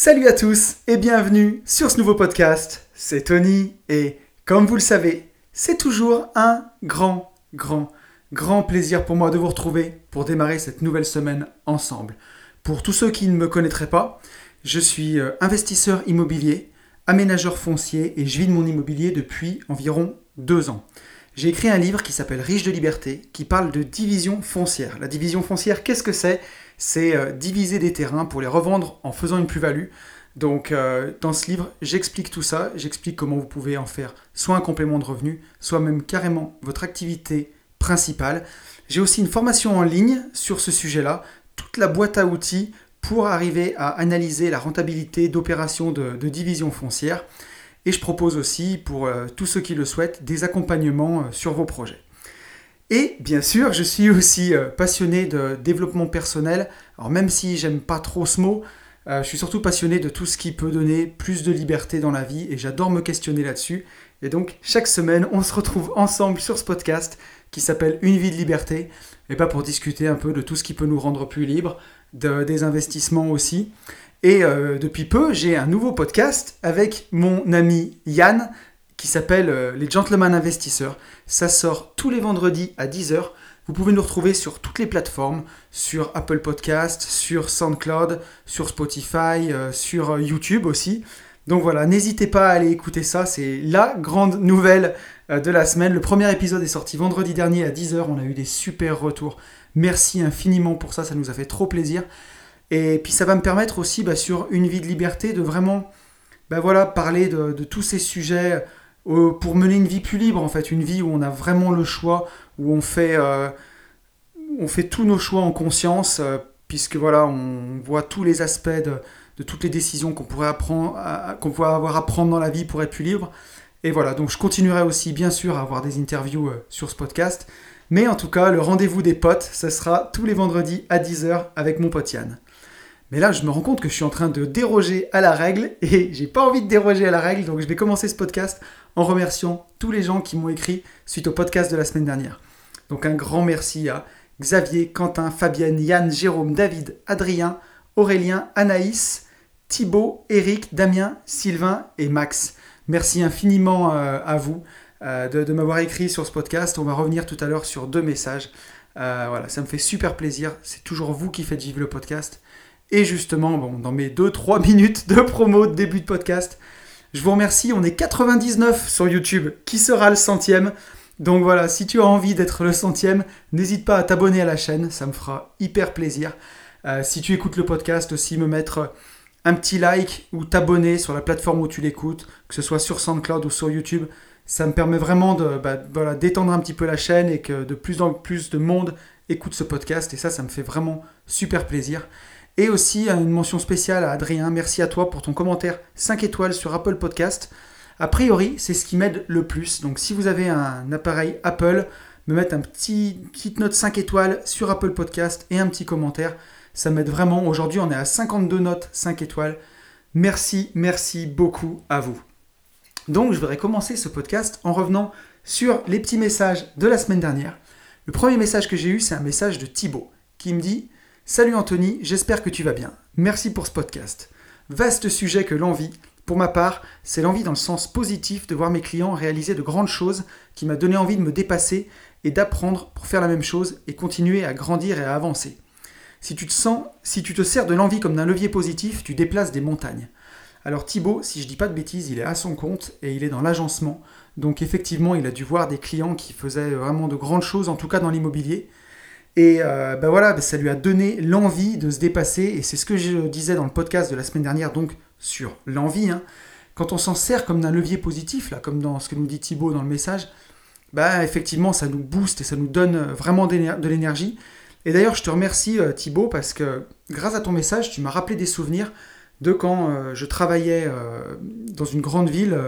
Salut à tous et bienvenue sur ce nouveau podcast. C'est Tony et comme vous le savez, c'est toujours un grand, grand, grand plaisir pour moi de vous retrouver pour démarrer cette nouvelle semaine ensemble. Pour tous ceux qui ne me connaîtraient pas, je suis euh, investisseur immobilier, aménageur foncier et je vis de mon immobilier depuis environ deux ans. J'ai écrit un livre qui s'appelle Riche de liberté, qui parle de division foncière. La division foncière, qu'est-ce que c'est? C'est euh, diviser des terrains pour les revendre en faisant une plus-value. Donc euh, dans ce livre, j'explique tout ça, j'explique comment vous pouvez en faire soit un complément de revenu, soit même carrément votre activité principale. J'ai aussi une formation en ligne sur ce sujet-là, toute la boîte à outils pour arriver à analyser la rentabilité d'opérations de, division foncière. Et je propose aussi, pour euh, tous ceux qui le souhaitent, des accompagnements sur vos projets. Et bien sûr, je suis aussi euh, passionné de développement personnel. Alors même si j'aime pas trop ce mot, je suis surtout passionné de tout ce qui peut donner plus de liberté dans la vie et j'adore me questionner là-dessus. Et donc chaque semaine, on se retrouve ensemble sur ce podcast qui s'appelle Une vie de liberté, et pas pour discuter un peu de tout ce qui peut nous rendre plus libres, des investissements aussi. Et euh, depuis peu, j'ai un nouveau podcast avec mon ami Yann qui s'appelle euh, Les Gentlemen Investisseurs. Ça sort tous les vendredis à 10h. Vous pouvez nous retrouver sur toutes les plateformes, sur Apple Podcast, sur SoundCloud, sur Spotify, euh, sur YouTube aussi. Donc voilà, n'hésitez pas à aller écouter ça, c'est la grande nouvelle de la semaine. Le premier épisode est sorti vendredi dernier à 10h, on a eu des super retours. Merci infiniment pour ça, ça nous a fait trop plaisir. Et puis ça va me permettre aussi bah, sur une vie de liberté de vraiment bah, voilà, parler de, tous ces sujets euh, pour mener une vie plus libre en fait, une vie où on a vraiment le choix, où on fait, euh, tous nos choix en conscience, euh, puisque voilà, on voit tous les aspects de, toutes les décisions qu'on pourrait, apprendre, qu'on pourrait avoir à prendre dans la vie pour être plus libre. Et voilà, donc je continuerai aussi bien sûr à avoir des interviews sur ce podcast. Mais en tout cas, le rendez-vous des potes, ce sera tous les vendredis à 10h avec mon pote Yann. Mais là, je me rends compte que je suis en train de déroger à la règle et j'ai pas envie de déroger à la règle, donc je vais commencer ce podcast en remerciant tous les gens qui m'ont écrit suite au podcast de la semaine dernière. Donc un grand merci à Xavier, Quentin, Fabienne, Yann, Jérôme, David, Adrien, Aurélien, Anaïs, Thibaut, Eric, Damien, Sylvain et Max. Merci infiniment euh, à vous euh, de, m'avoir écrit sur ce podcast. On va revenir tout à l'heure sur deux messages. Euh, voilà, ça me fait super plaisir. C'est toujours vous qui faites vivre le podcast. Et justement, bon, dans mes 2-3 minutes de promo de début de podcast, je vous remercie. On est 99 sur YouTube. Qui sera le centième? Donc voilà, si tu as envie d'être le centième, n'hésite pas à t'abonner à la chaîne. Ça me fera hyper plaisir. Euh, si tu écoutes le podcast aussi, me mettre un petit like ou t'abonner sur la plateforme où tu l'écoutes, que ce soit sur SoundCloud ou sur YouTube. Ça me permet vraiment de bah, voilà, d'étendre un petit peu la chaîne et que de plus en plus de monde écoute ce podcast. Et ça, ça me fait vraiment super plaisir. Et aussi une mention spéciale à Adrien, merci à toi pour ton commentaire 5 étoiles sur Apple Podcast. A priori, c'est ce qui m'aide le plus. Donc si vous avez un appareil Apple, me mettre un petit petite note 5 étoiles sur Apple Podcast et un petit commentaire, ça m'aide vraiment. Aujourd'hui, on est à 52 notes 5 étoiles. Merci, merci beaucoup à vous. Donc, je voudrais commencer ce podcast en revenant sur les petits messages de la semaine dernière. Le premier message que j'ai eu, c'est un message de Thibaut qui me dit Salut Anthony, j'espère que tu vas bien. Merci pour ce podcast. Vaste sujet que l'envie. Pour ma part, c'est l'envie dans le sens positif de voir mes clients réaliser de grandes choses qui m'a donné envie de me dépasser et d'apprendre pour faire la même chose et continuer à grandir et à avancer. Si tu te sens, si tu te sers de l'envie comme d'un levier positif, tu déplaces des montagnes. Alors Thibaut, si je dis pas de bêtises, il est à son compte et il est dans l'agencement. Donc effectivement, il a dû voir des clients qui faisaient vraiment de grandes choses, en tout cas dans l'immobilier. Et euh, ben voilà, ben ça lui a donné l'envie de se dépasser. Et c'est ce que je disais dans le podcast de la semaine dernière, donc sur l'envie. Hein. Quand on s'en sert comme d'un levier positif, là, comme dans ce que nous dit Thibaut dans le message, bah effectivement, ça nous booste et ça nous donne vraiment de l'énergie. Et d'ailleurs, je te remercie euh, Thibaut parce que grâce à ton message, tu m'as rappelé des souvenirs de quand euh, je travaillais dans une grande ville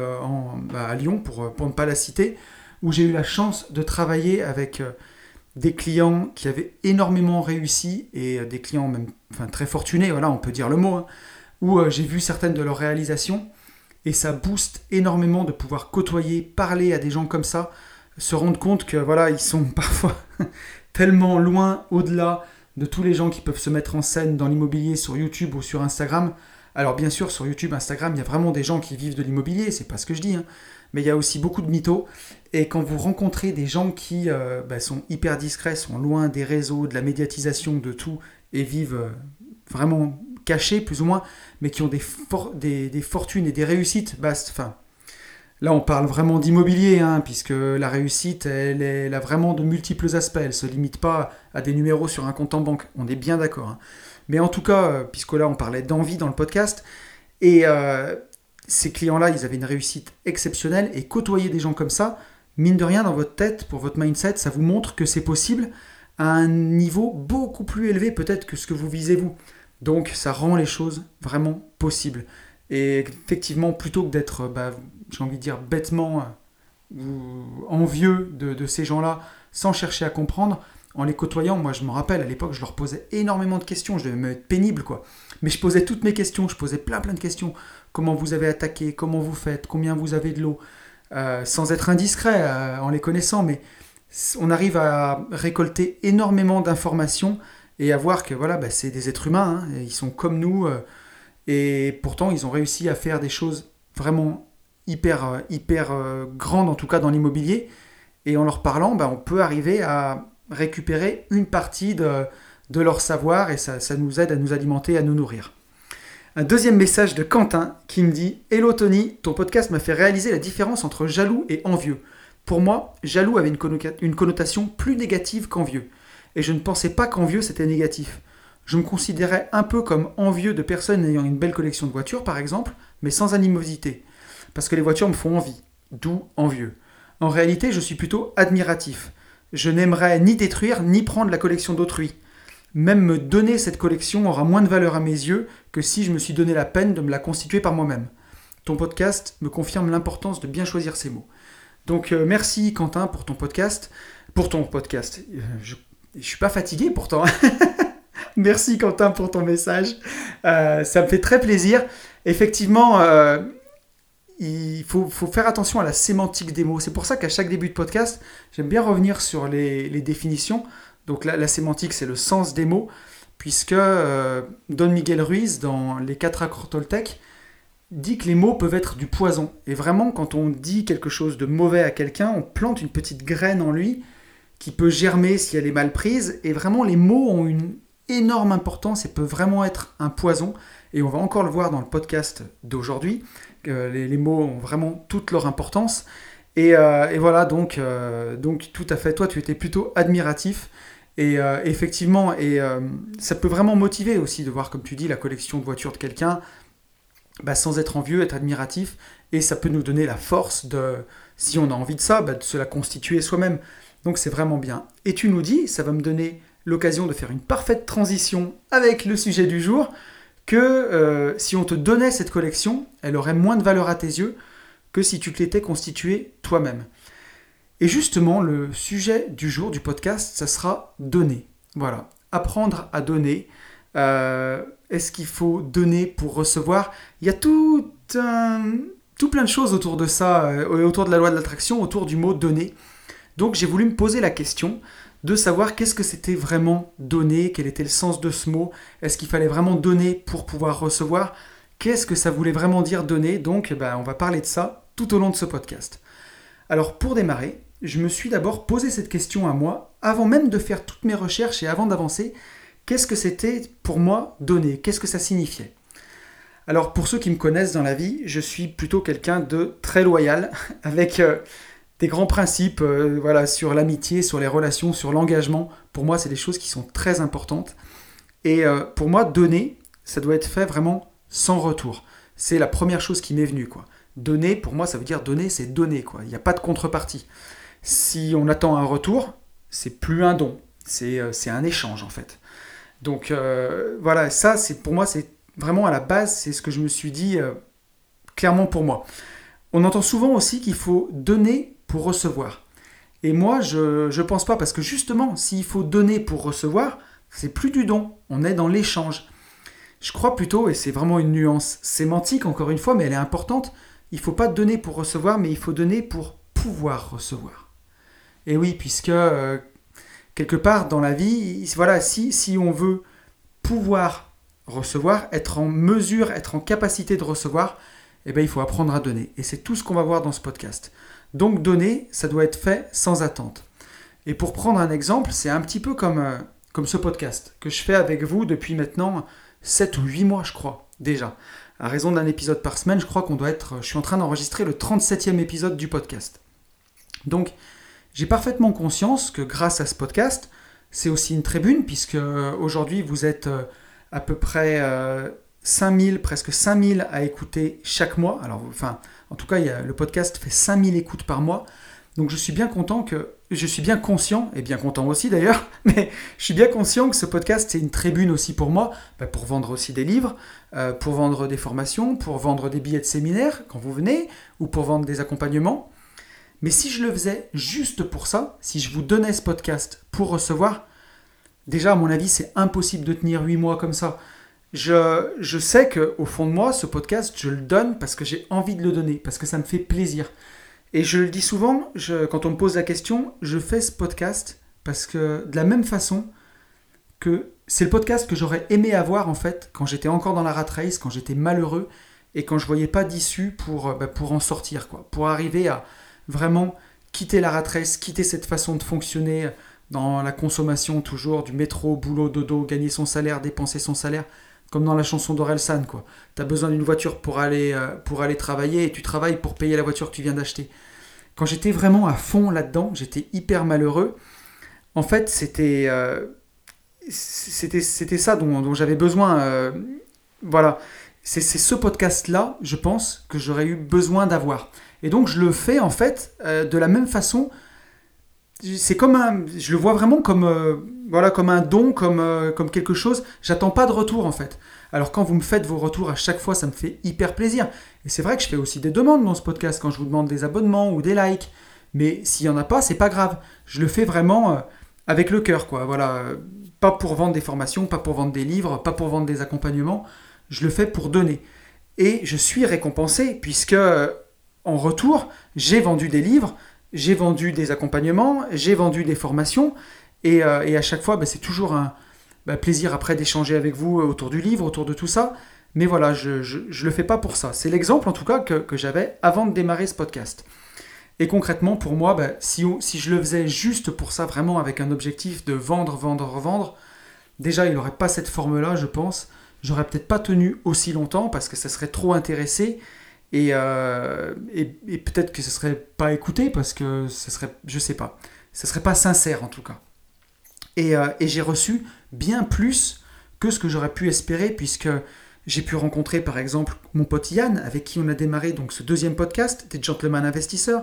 bah, à Lyon, pour, pour, ne pas la citer, où j'ai eu la chance de travailler avec des clients qui avaient énormément réussi et euh, des clients très fortunés, voilà, on peut dire le mot, hein, où euh, j'ai vu certaines de leurs réalisations et ça booste énormément de pouvoir côtoyer, parler à des gens comme ça, se rendre compte que voilà, ils sont parfois tellement loin au-delà de tous les gens qui peuvent se mettre en scène dans l'immobilier sur YouTube ou sur Instagram, Alors bien sûr, sur YouTube, Instagram, il y a vraiment des gens qui vivent de l'immobilier, c'est pas ce que je dis, hein. mais il y a aussi beaucoup de mythos. Et quand vous rencontrez des gens qui euh, bah, sont hyper discrets, sont loin des réseaux, de la médiatisation, de tout, et vivent euh, vraiment cachés, plus ou moins, mais qui ont des, des, fortunes et des réussites, bah, Là, on parle vraiment d'immobilier, hein, puisque la réussite, elle, a vraiment de multiples aspects. Elle ne se limite pas à des numéros sur un compte en banque. On est bien d'accord. Hein. Mais en tout cas, euh, puisque là, on parlait d'envie dans le podcast, et ces clients-là, ils avaient une réussite exceptionnelle, et côtoyer des gens comme ça, mine de rien, dans votre tête, pour votre mindset, ça vous montre que c'est possible à un niveau beaucoup plus élevé peut-être que ce que vous visez vous. Donc, ça rend les choses vraiment possibles. Et effectivement, plutôt que d'être, bah, j'ai envie de dire, bêtement euh, envieux de, ces gens-là, sans chercher à comprendre, en les côtoyant, moi je me rappelle, à l'époque, je leur posais énormément de questions, je devais me être pénible, quoi. Mais je posais toutes mes questions, je posais plein plein de questions. Comment vous avez attaqué, comment vous faites, combien vous avez de l'eau, euh, sans être indiscret euh, en les connaissant, mais on arrive à récolter énormément d'informations et à voir que voilà, bah, c'est des êtres humains, hein, ils sont comme nous. Et pourtant, ils ont réussi à faire des choses vraiment hyper, euh, hyper euh, grandes, en tout cas dans l'immobilier. Et en leur parlant, ben, on peut arriver à récupérer une partie de, leur savoir et ça, nous aide à nous alimenter, à nous nourrir. Un deuxième message de Quentin qui me dit Hello Tony, ton podcast m'a fait réaliser la différence entre jaloux et envieux. Pour moi, jaloux avait une, connotation plus négative qu'envieux. Et je ne pensais pas qu'envieux c'était négatif. Je me considérais un peu comme envieux de personnes ayant une belle collection de voitures, par exemple, mais sans animosité. Parce que les voitures me font envie, d'où envieux. En réalité, je suis plutôt admiratif. Je n'aimerais ni détruire ni prendre la collection d'autrui. Même me donner cette collection aura moins de valeur à mes yeux que si je me suis donné la peine de me la constituer par moi-même. Ton podcast me confirme l'importance de bien choisir ses mots. Donc euh, merci Quentin pour ton podcast. Pour ton podcast. Euh, je, ne suis pas fatigué pourtant. Merci Quentin pour ton message. Euh, ça me fait très plaisir. Effectivement, il faut, faire attention à la sémantique des mots. C'est pour ça qu'à chaque début de podcast, j'aime bien revenir sur les, définitions. Donc la, sémantique, c'est le sens des mots, puisque euh, Don Miguel Ruiz, dans Les quatre accords Toltec, dit que les mots peuvent être du poison. Et vraiment, quand on dit quelque chose de mauvais à quelqu'un, on plante une petite graine en lui qui peut germer si elle est mal prise. Et vraiment, les mots ont une, énorme importance et peut vraiment être un poison. Et on va encore le voir dans le podcast d'aujourd'hui. Les, les, mots ont vraiment toute leur importance. Et, euh, voilà, donc, euh, donc tout à fait, toi tu étais plutôt admiratif. Et euh, effectivement, et ça peut vraiment motiver aussi de voir, comme tu dis, la collection de voitures de quelqu'un, bah, sans être envieux, être admiratif. Et ça peut nous donner la force de, si on a envie de ça, bah, de se la constituer soi-même. Donc c'est vraiment bien. Et tu nous dis, ça va me donner l'occasion de faire une parfaite transition avec le sujet du jour, que euh, si on te donnait cette collection, elle aurait moins de valeur à tes yeux que si tu l'étais constituée toi-même. Et justement, le sujet du jour du podcast, ça sera donner. Voilà, apprendre à donner. Euh, est-ce qu'il faut donner pour recevoir? Il y a tout, tout plein de choses autour de ça, euh, autour de la loi de l'attraction, autour du mot donner. Donc j'ai voulu me poser la question de savoir qu'est-ce que c'était vraiment donner, quel était le sens de ce mot, est-ce qu'il fallait vraiment donner pour pouvoir recevoir, qu'est-ce que ça voulait vraiment dire donner, donc ben, on va parler de ça tout au long de ce podcast. Alors pour démarrer, je me suis d'abord posé cette question à moi, avant même de faire toutes mes recherches et avant d'avancer, qu'est-ce que c'était pour moi donner, qu'est-ce que ça signifiait? Alors pour ceux qui me connaissent dans la vie, je suis plutôt quelqu'un de très loyal, avec euh, des grands principes euh, voilà, sur l'amitié, sur les relations, sur l'engagement. Pour moi, c'est des choses qui sont très importantes. Et euh, pour moi, donner, ça doit être fait vraiment sans retour. C'est la première chose qui m'est venue. Quoi. Donner, pour moi, ça veut dire donner, c'est donner. Quoi. Il n'y a pas de contrepartie. Si on attend un retour, c'est plus un don, c'est euh, un échange en fait. Donc voilà, ça, c'est pour moi, c'est vraiment à la base, c'est ce que je me suis dit clairement pour moi. On entend souvent aussi qu'il faut donner pour recevoir. Et moi, je ne pense pas, parce que justement, s'il faut donner pour recevoir, c'est plus du don, on est dans l'échange. Je crois plutôt, et c'est vraiment une nuance sémantique encore une fois, mais elle est importante, il ne faut pas donner pour recevoir, mais il faut donner pour pouvoir recevoir. Et oui, puisque euh, quelque part dans la vie, voilà, si, on veut pouvoir recevoir, être en mesure, être en capacité de recevoir, eh bien, il faut apprendre à donner. Et c'est tout ce qu'on va voir dans ce podcast. Donc donner, ça doit être fait sans attente. Et pour prendre un exemple, c'est un petit peu comme, euh, comme ce podcast que je fais avec vous depuis maintenant 7 ou 8 mois, je crois, déjà. À raison d'un épisode par semaine, je crois qu'on doit être... Je suis en train d'enregistrer le 37e épisode du podcast. Donc, j'ai parfaitement conscience que grâce à ce podcast, c'est aussi une tribune, puisque euh, aujourd'hui, vous êtes euh, à peu près 5000, presque 5000 à écouter chaque mois. Alors, enfin, en tout cas, le podcast fait 5000 écoutes par mois. Donc, je suis bien content que, je suis bien conscient, et bien content aussi d'ailleurs, mais je suis bien conscient que ce podcast, c'est une tribune aussi pour moi, bah, pour vendre aussi des livres, euh, pour vendre des formations, pour vendre des billets de séminaire quand vous venez, ou pour vendre des accompagnements. Mais si je le faisais juste pour ça, si je vous donnais ce podcast pour recevoir, déjà, à mon avis, c'est impossible de tenir 8 mois comme ça je, je sais qu'au fond de moi, ce podcast, je le donne parce que j'ai envie de le donner, parce que ça me fait plaisir. Et je le dis souvent, quand on me pose la question, je fais ce podcast parce que de la même façon que c'est le podcast que j'aurais aimé avoir en fait quand j'étais encore dans la rat race, quand j'étais malheureux et quand je voyais pas d'issue pour, bah, pour en sortir, quoi, pour arriver à vraiment quitter la rat race, quitter cette façon de fonctionner dans la consommation toujours du métro, boulot, dodo, gagner son salaire, dépenser son salaire comme dans la chanson d'Orelsan, quoi. Tu as besoin d'une voiture pour aller, euh, pour aller travailler et tu travailles pour payer la voiture que tu viens d'acheter. Quand j'étais vraiment à fond là-dedans, j'étais hyper malheureux. En fait, c'était euh, c'était ça dont, j'avais besoin. Euh, voilà. C'est ce podcast-là, je pense, que j'aurais eu besoin d'avoir. Et donc, je le fais, en fait, de la même façon. C'est comme un... Je le vois vraiment comme voilà, comme un don, comme, euh, comme quelque chose. J'attends pas de retour en fait. Alors quand vous me faites vos retours à chaque fois, ça me fait hyper plaisir. Et c'est vrai que je fais aussi des demandes dans ce podcast quand je vous demande des abonnements ou des likes. Mais s'il y en a pas, c'est pas grave. Je le fais vraiment euh, avec le cœur, quoi. Voilà, pas pour vendre des formations, pas pour vendre des livres, pas pour vendre des accompagnements. Je le fais pour donner. Et je suis récompensé puisque en retour, j'ai vendu des livres, j'ai vendu des accompagnements, j'ai vendu des formations euh, et, à chaque fois, bah, c'est toujours un bah, plaisir après d'échanger avec vous autour du livre, autour de tout ça. Mais voilà, je ne le fais pas pour ça. C'est l'exemple en tout cas que, j'avais avant de démarrer ce podcast. Et concrètement, pour moi, bah, si, si je le faisais juste pour ça, vraiment avec un objectif de vendre, vendre, revendre, déjà, il n'aurait pas cette forme-là, je pense. J'aurais peut-être pas tenu aussi longtemps parce que ça serait trop intéressé. Et, euh, et, peut-être que ce serait pas écouté parce que ce serait, je sais pas, ce serait pas sincère en tout cas. Euh, et, j'ai reçu bien plus que ce que j'aurais pu espérer, puisque j'ai pu rencontrer par exemple mon pote Yann, avec qui on a démarré donc ce deuxième podcast des Gentlemen Investisseurs.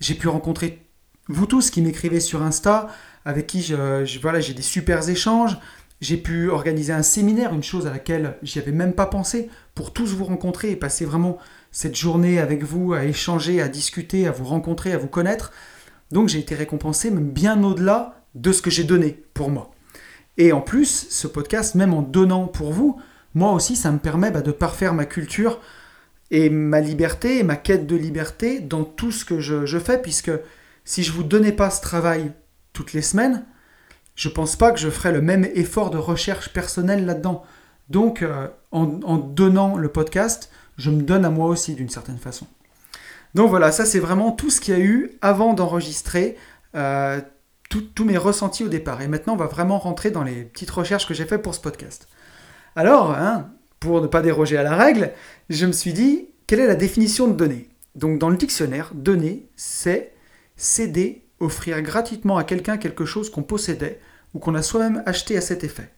J'ai pu rencontrer vous tous qui m'écrivez sur Insta, avec qui je, voilà, j'ai des super échanges. J'ai pu organiser un séminaire, une chose à laquelle j'y avais même pas pensé, pour tous vous rencontrer et passer vraiment cette journée avec vous, à échanger, à discuter, à vous rencontrer, à vous connaître. Donc j'ai été récompensé même bien au-delà de ce que j'ai donné pour moi. Et en plus, ce podcast, même en donnant pour vous, moi aussi, ça me permet bah, de parfaire ma culture et ma liberté et ma quête de liberté dans tout ce que je, fais, puisque si je vous donnais pas ce travail toutes les semaines, je pense pas que je ferais le même effort de recherche personnelle là-dedans. Donc, euh, en, donnant le podcast, je me donne à moi aussi d'une certaine façon. Donc voilà, ça c'est vraiment tout ce qu'il y a eu avant d'enregistrer. Euh, tous mes ressentis au départ. Et maintenant, on va vraiment rentrer dans les petites recherches que j'ai faites pour ce podcast. Alors, hein, pour ne pas déroger à la règle, je me suis dit, quelle est la définition de donner Donc, dans le dictionnaire, donner, c'est céder, offrir gratuitement à quelqu'un quelque chose qu'on possédait ou qu'on a soi-même acheté à cet effet.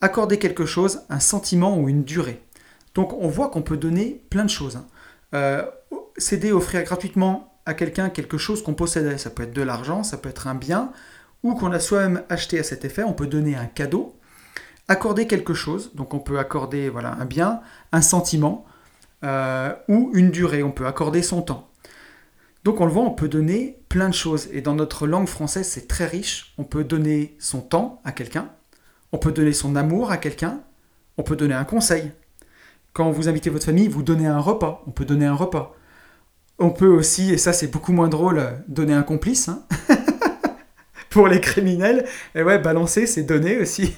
Accorder quelque chose, un sentiment ou une durée. Donc, on voit qu'on peut donner plein de choses. Hein. Euh, céder, offrir gratuitement à quelqu'un quelque chose qu'on possédait. Ça peut être de l'argent, ça peut être un bien, ou qu'on a soi-même acheté à cet effet. On peut donner un cadeau, accorder quelque chose. Donc on peut accorder voilà, un bien, un sentiment, euh, ou une durée. On peut accorder son temps. Donc on le voit, on peut donner plein de choses. Et dans notre langue française, c'est très riche. On peut donner son temps à quelqu'un, on peut donner son amour à quelqu'un, on peut donner un conseil. Quand vous invitez votre famille, vous donnez un repas, on peut donner un repas. On peut aussi, et ça c'est beaucoup moins drôle, donner un complice. Hein. Pour les criminels, et ouais, balancer, c'est donner aussi.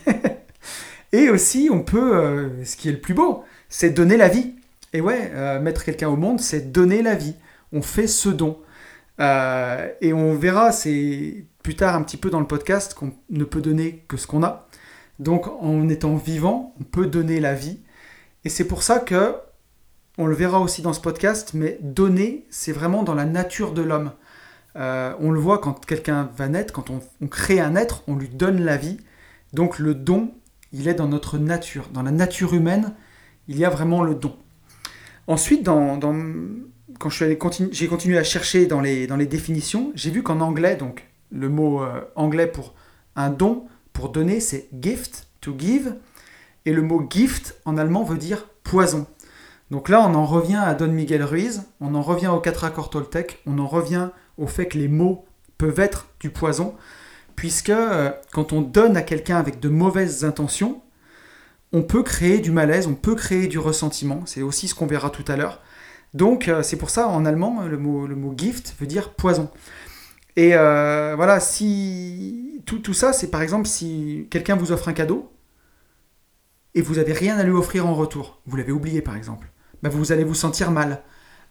Et aussi, on peut, euh, ce qui est le plus beau, c'est donner la vie. Et ouais, euh, mettre quelqu'un au monde, c'est donner la vie. On fait ce don. Euh, et on verra, c'est plus tard un petit peu dans le podcast, qu'on ne peut donner que ce qu'on a. Donc en étant vivant, on peut donner la vie. Et c'est pour ça que, on le verra aussi dans ce podcast, mais donner, c'est vraiment dans la nature de l'homme. on le voit quand quelqu'un va naître, quand on, crée un être, on lui donne la vie. Donc le don, il est dans notre nature. Dans la nature humaine, il y a vraiment le don. Ensuite, dans, quand j'ai continué à chercher dans les, dans les définitions, j'ai vu qu'en anglais, donc le mot euh, anglais pour un don, pour donner, c'est gift, to give. Et le mot gift en allemand veut dire poison. Donc là, on en revient à Don Miguel Ruiz, on en revient aux quatre accords Toltec, on en revient au fait que les mots peuvent être du poison puisque euh, quand on donne à quelqu'un avec de mauvaises intentions, on peut créer du malaise, on peut créer du ressentiment, c'est aussi ce qu'on verra tout à l'heure. Donc euh, c'est pour ça en allemand le mot, le mot gift veut dire poison. Et euh, voilà, si tout, tout ça, c'est par exemple si quelqu'un vous offre un cadeau et vous n'avez rien à lui offrir en retour, vous l'avez oublié par exemple, ben vous allez vous sentir mal.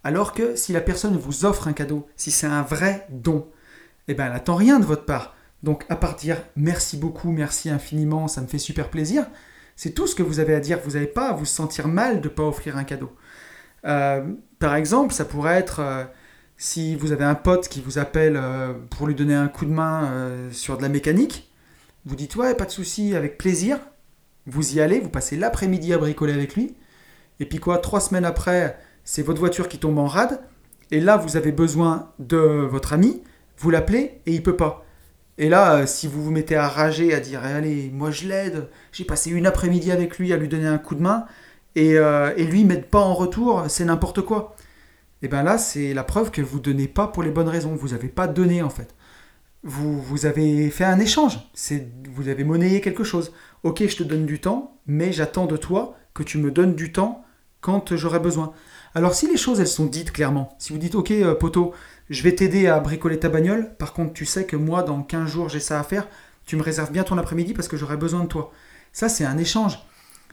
Alors que si la personne vous offre un cadeau, si c'est un vrai don, eh ben elle n'attend rien de votre part. Donc à part dire merci beaucoup, merci infiniment, ça me fait super plaisir, c'est tout ce que vous avez à dire. Vous n'avez pas à vous sentir mal de ne pas offrir un cadeau. Euh, par exemple, ça pourrait être euh, si vous avez un pote qui vous appelle euh, pour lui donner un coup de main sur de la mécanique, vous dites ouais, pas de souci, avec plaisir. Vous y allez, vous passez l'après-midi à bricoler avec lui. Et puis quoi, trois semaines après, c'est votre voiture qui tombe en rade. Et là, vous avez besoin de votre ami. Vous l'appelez et il peut pas. Et là, euh, si vous vous mettez à rager, à dire allez, moi je l'aide, j'ai passé une après-midi avec lui à lui donner un coup de main, et, euh, et lui, m'aide pas en retour, c'est n'importe quoi. Et bien là, c'est la preuve que vous ne donnez pas pour les bonnes raisons, vous n'avez pas donné en fait. Vous, vous avez fait un échange, c'est, vous avez monnayé quelque chose. Ok, je te donne du temps, mais j'attends de toi que tu me donnes du temps quand j'aurai besoin. Alors si les choses elles sont dites clairement, si vous dites ok euh, poteau, je vais t'aider à bricoler ta bagnole, par contre tu sais que moi dans 15 jours j'ai ça à faire, tu me réserves bien ton après-midi parce que j'aurai besoin de toi. Ça c'est un échange.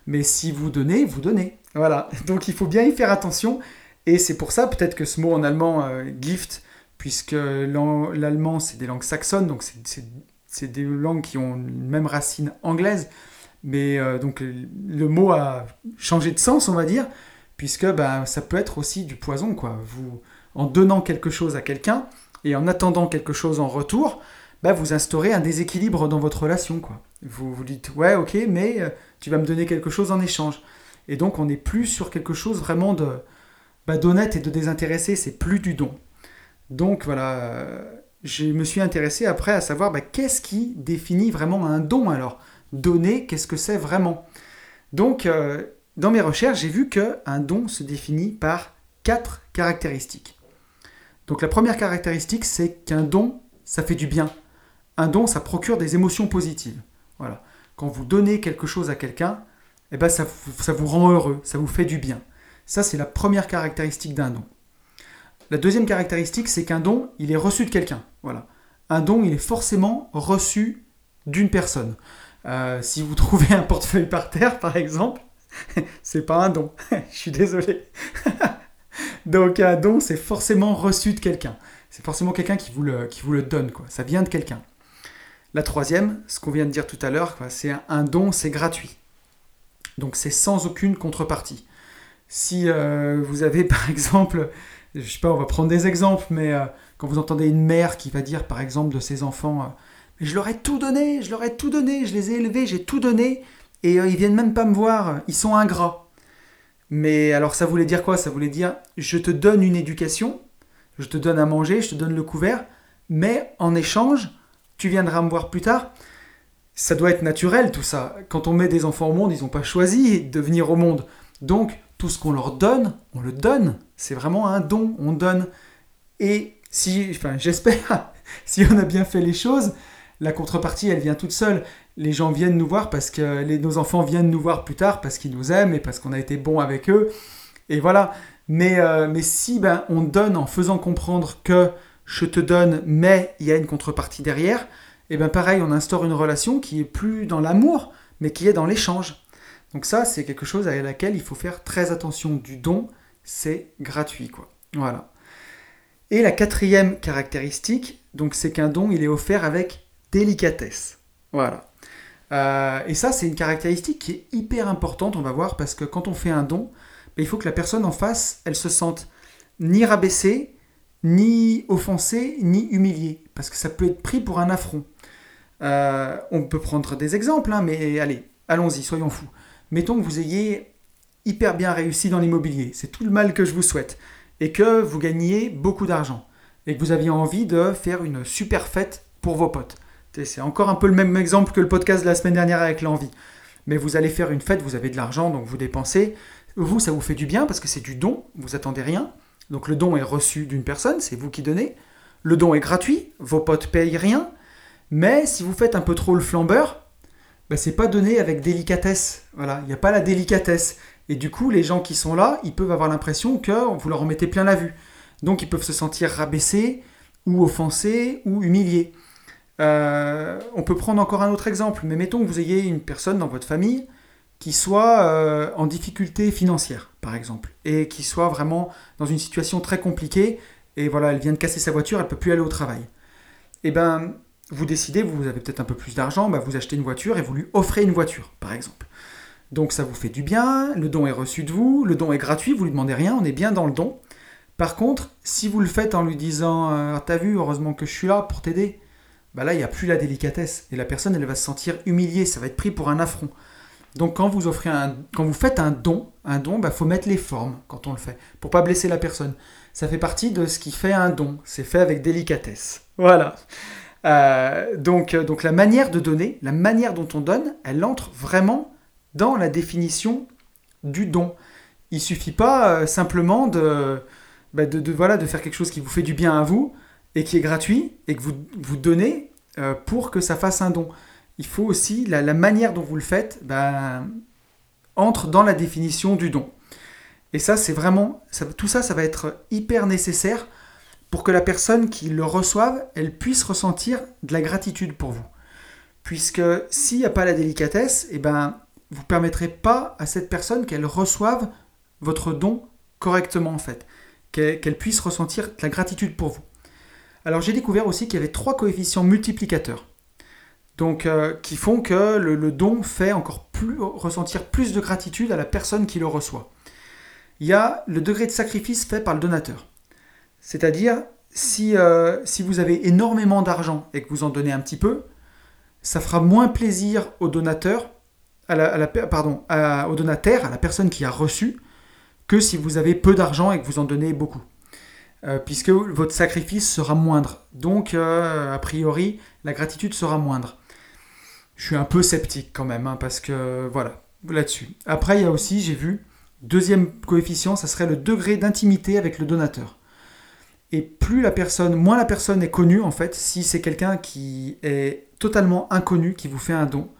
Mais si vous donnez, vous donnez. Voilà, donc il faut bien y faire attention. Et c'est pour ça peut-être que ce mot en allemand, euh, gift, puisque l'allemand c'est des langues saxonnes, donc c'est des langues qui ont une même racine anglaise. Mais euh, donc le mot a changé de sens, on va dire, puisque ben, ça peut être aussi du poison. quoi. Vous, en donnant quelque chose à quelqu'un et en attendant quelque chose en retour, bah, vous instaurez un déséquilibre dans votre relation. Quoi. Vous vous dites, ouais, ok, mais euh, tu vas me donner quelque chose en échange. Et donc, on n'est plus sur quelque chose vraiment de bah, d'honnête et de désintéressé, c'est plus du don. Donc, voilà, je me suis intéressé après à savoir bah, qu'est-ce qui définit vraiment un don alors? Donner, qu'est-ce que c'est vraiment? Donc, euh, dans mes recherches, j'ai vu qu'un don se définit par quatre caractéristiques. Donc la première caractéristique, c'est qu'un don, ça fait du bien. Un don, ça procure des émotions positives. Voilà. Quand vous donnez quelque chose à quelqu'un, eh ben ça vous rend heureux, ça vous fait du bien. Ça, c'est la première caractéristique d'un don. La deuxième caractéristique, c'est qu'un don, il est reçu de quelqu'un. Voilà. Un don, il est forcément reçu d'une personne. Euh, si vous trouvez un portefeuille par terre, par exemple, c'est pas un don. Je suis désolé. Donc un don, c'est forcément reçu de quelqu'un. C'est forcément quelqu'un qui, vous le, donne. Ça vient de quelqu'un. La troisième, ce qu'on vient de dire tout à l'heure, c'est un, don, c'est gratuit. Donc c'est sans aucune contrepartie. Si euh, vous avez par exemple, je sais pas, on va prendre des exemples, mais euh, quand vous entendez une mère qui va dire par exemple de ses enfants, euh, je leur ai tout donné, je leur ai tout donné, je les ai élevés, j'ai tout donné, et ils viennent même pas me voir, ils sont ingrats. Mais alors ça voulait dire quoi? Ça voulait dire je te donne une éducation, je te donne à manger, je te donne le couvert, mais en échange, tu viendras me voir plus tard. Ça doit être naturel tout ça. Quand on met des enfants au monde, ils n'ont pas choisi de venir au monde. Donc tout ce qu'on leur donne, on le donne. C'est vraiment un don, on donne. Et si, enfin j'espère, si on a bien fait les choses, la contrepartie, elle vient toute seule. Les gens viennent nous voir parce que nos enfants viennent nous voir plus tard parce qu'ils nous aiment et parce qu'on a été bon avec eux. Et voilà. Mais, euh, mais si ben, on donne en faisant comprendre que je te donne, mais il y a une contrepartie derrière, et bien pareil, on instaure une relation qui est plus dans l'amour, mais qui est dans l'échange. Donc ça, c'est quelque chose à laquelle il faut faire très attention. Du don, c'est gratuit, quoi. Voilà. Et la quatrième caractéristique, donc c'est qu'un don, il est offert avec délicatesse. Voilà. Euh, et ça, c'est une caractéristique qui est hyper importante, on va voir, parce que quand on fait un don, ben, il faut que la personne en face, elle se sente ni rabaissée, ni offensée, ni humiliée, parce que ça peut être pris pour un affront. Euh, on peut prendre des exemples, hein, mais allez, allons-y, soyons fous. Mettons que vous ayez hyper bien réussi dans l'immobilier, c'est tout le mal que je vous souhaite, et que vous gagniez beaucoup d'argent, et que vous aviez envie de faire une super fête pour vos potes. C'est encore un peu le même exemple que le podcast de la semaine dernière avec l'envie. Mais vous allez faire une fête, vous avez de l'argent, donc vous dépensez. Vous, ça vous fait du bien parce que c'est du don, vous attendez rien. Donc le don est reçu d'une personne, c'est vous qui donnez. Le don est gratuit, vos potes payent rien. Mais si vous faites un peu trop le flambeur, ben c'est pas donné avec délicatesse. Voilà, il n'y a pas la délicatesse. Et du coup, les gens qui sont là, ils peuvent avoir l'impression que vous leur en mettez plein la vue. Donc ils peuvent se sentir rabaissés, ou offensés, ou humiliés. Euh, on peut prendre encore un autre exemple, mais mettons que vous ayez une personne dans votre famille qui soit euh, en difficulté financière, par exemple, et qui soit vraiment dans une situation très compliquée, et voilà, elle vient de casser sa voiture, elle ne peut plus aller au travail. Eh ben, vous décidez, vous avez peut-être un peu plus d'argent, bah, vous achetez une voiture et vous lui offrez une voiture, par exemple. Donc ça vous fait du bien, le don est reçu de vous, le don est gratuit, vous lui demandez rien, on est bien dans le don. Par contre, si vous le faites en lui disant euh, T'as vu, heureusement que je suis là pour t'aider, bah là, il n'y a plus la délicatesse. Et la personne, elle va se sentir humiliée, ça va être pris pour un affront. Donc quand vous offrez un, quand vous faites un don, un don, bah faut mettre les formes quand on le fait, pour pas blesser la personne. Ça fait partie de ce qui fait un don. C'est fait avec délicatesse. Voilà. Euh, donc, donc la manière de donner, la manière dont on donne, elle entre vraiment dans la définition du don. Il suffit pas euh, simplement de, bah, de, de, voilà, de faire quelque chose qui vous fait du bien à vous, et qui est gratuit et que vous, vous donnez euh, pour que ça fasse un don. Il faut aussi, la, manière dont vous le faites, ben, entre dans la définition du don. Et ça, c'est vraiment, tout ça, ça va être hyper nécessaire pour que la personne qui le reçoive, elle puisse ressentir de la gratitude pour vous. Puisque s'il n'y a pas la délicatesse, eh ben, vous ne permettrez pas à cette personne qu'elle reçoive votre don correctement en fait, qu'elle puisse ressentir de la gratitude pour vous. Alors j'ai découvert aussi qu'il y avait trois coefficients multiplicateurs. Donc, euh, qui font que le, don fait encore plus ressentir plus de gratitude à la personne qui le reçoit. Il y a le degré de sacrifice fait par le donateur. C'est-à-dire, si, euh, si vous avez énormément d'argent et que vous en donnez un petit peu, ça fera moins plaisir au donateur, à la, au donataire, à la personne qui a reçu, que si vous avez peu d'argent et que vous en donnez beaucoup. Euh, puisque votre sacrifice sera moindre. Donc, euh, a priori, la gratitude sera moindre. Je suis un peu sceptique quand même, hein, parce que voilà, là-dessus. Après, il y a aussi, j'ai vu, deuxième coefficient, ça serait le degré d'intimité avec le donateur. Et plus la personne, moins la personne est connue, en fait, si c'est quelqu'un qui est totalement inconnu, qui vous fait un don,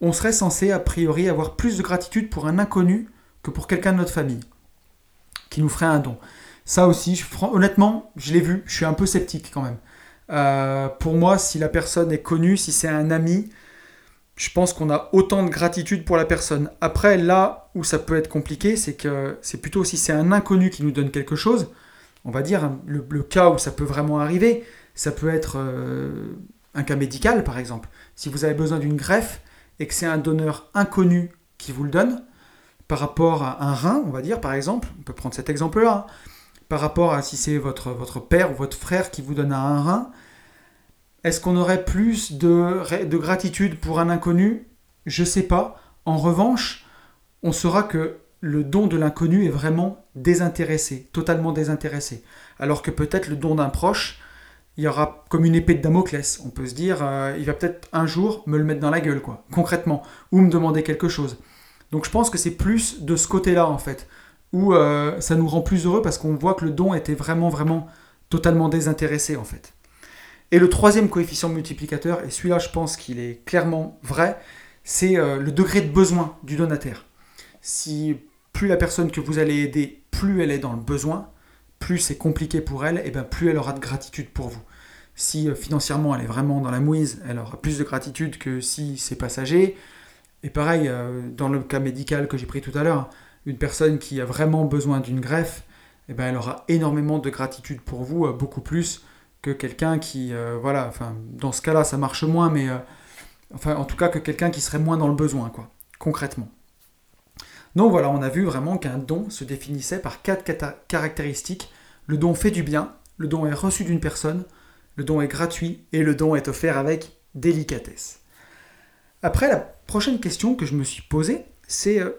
on serait censé, a priori, avoir plus de gratitude pour un inconnu que pour quelqu'un de notre famille, qui nous ferait un don. Ça aussi, honnêtement, je l'ai vu, je suis un peu sceptique quand même. Euh, pour moi, si la personne est connue, si c'est un ami, je pense qu'on a autant de gratitude pour la personne. Après, là où ça peut être compliqué, c'est que c'est plutôt si c'est un inconnu qui nous donne quelque chose, on va dire, hein, le, cas où ça peut vraiment arriver, ça peut être euh, un cas médical par exemple. Si vous avez besoin d'une greffe et que c'est un donneur inconnu qui vous le donne, par rapport à un rein, on va dire par exemple, on peut prendre cet exemple-là, hein, par rapport à si c'est votre, père ou votre frère qui vous donne un rein, est-ce qu'on aurait plus de gratitude pour un inconnu? Je ne sais pas. En revanche, on saura que le don de l'inconnu est vraiment désintéressé, totalement désintéressé. Alors que peut-être le don d'un proche, il y aura comme une épée de Damoclès. On peut se dire, euh, il va peut-être un jour me le mettre dans la gueule, quoi, concrètement, ou me demander quelque chose. Donc je pense que c'est plus de ce côté-là, en fait où euh, ça nous rend plus heureux parce qu'on voit que le don était vraiment, vraiment totalement désintéressé en fait. Et le troisième coefficient multiplicateur, et celui-là je pense qu'il est clairement vrai, c'est euh, le degré de besoin du donataire. Si plus la personne que vous allez aider, plus elle est dans le besoin, plus c'est compliqué pour elle, et bien plus elle aura de gratitude pour vous. Si euh, financièrement elle est vraiment dans la mouise, elle aura plus de gratitude que si c'est passager. Et pareil, euh, dans le cas médical que j'ai pris tout à l'heure, une personne qui a vraiment besoin d'une greffe, eh ben, elle aura énormément de gratitude pour vous, euh, beaucoup plus que quelqu'un qui, voilà, enfin, dans ce cas-là, ça marche moins, mais enfin, en tout cas, que quelqu'un qui serait moins dans le besoin, quoi, concrètement. Donc voilà, on a vu vraiment qu'un don se définissait par quatre caractéristiques. Le don fait du bien, le don est reçu d'une personne, le don est gratuit et le don est offert avec délicatesse. Après, la prochaine question que je me suis posée, c'est euh,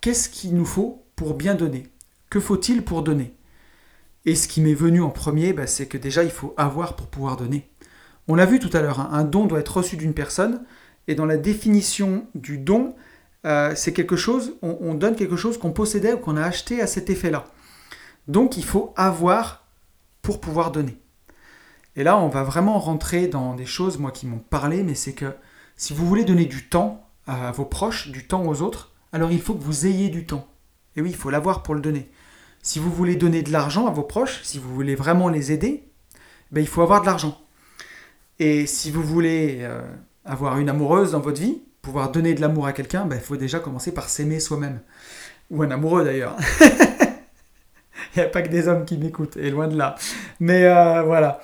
qu'est-ce qu'il nous faut pour bien donner? Que faut-il pour donner? Et ce qui m'est venu en premier, bah, c'est que déjà, il faut avoir pour pouvoir donner. On l'a vu tout à l'heure, hein, un don doit être reçu d'une personne, et dans la définition du don, euh, c'est quelque chose, on, donne quelque chose qu'on possédait ou qu'on a acheté à cet effet-là. Donc il faut avoir pour pouvoir donner. Et là, on va vraiment rentrer dans des choses, moi, qui m'ont parlé, mais c'est que si vous voulez donner du temps à vos proches, du temps aux autres, alors il faut que vous ayez du temps. Et oui, il faut l'avoir pour le donner. Si vous voulez donner de l'argent à vos proches, si vous voulez vraiment les aider, ben, il faut avoir de l'argent. Et si vous voulez euh, avoir une amoureuse dans votre vie, pouvoir donner de l'amour à quelqu'un, il faut déjà commencer par s'aimer soi-même. Ou un amoureux d'ailleurs. il n'y a pas que des hommes qui m'écoutent, et loin de là. Mais euh, voilà.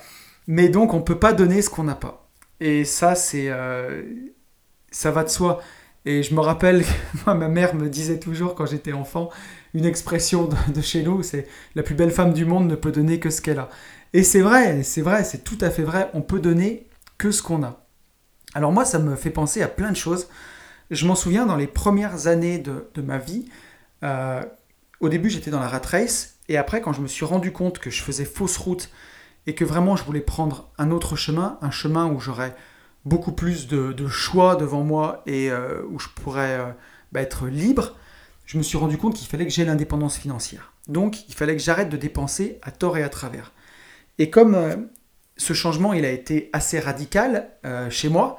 Mais donc, on ne peut pas donner ce qu'on n'a pas. Et ça, c'est. Euh, ça va de soi. Et je me rappelle, moi, ma mère me disait toujours quand j'étais enfant, une expression de, chez nous, c'est la plus belle femme du monde ne peut donner que ce qu'elle a. Et c'est vrai, c'est vrai, c'est tout à fait vrai, on peut donner que ce qu'on a. Alors moi, ça me fait penser à plein de choses. Je m'en souviens dans les premières années de, ma vie, euh, au début j'étais dans la rat race, et après quand je me suis rendu compte que je faisais fausse route et que vraiment je voulais prendre un autre chemin, un chemin où j'aurais beaucoup plus de, choix devant moi et euh, où je pourrais euh, bah, être libre, je me suis rendu compte qu'il fallait que j'ai l'indépendance financière. Donc il fallait que j'arrête de dépenser à tort et à travers. Et comme ce changement il a été assez radical chez moi,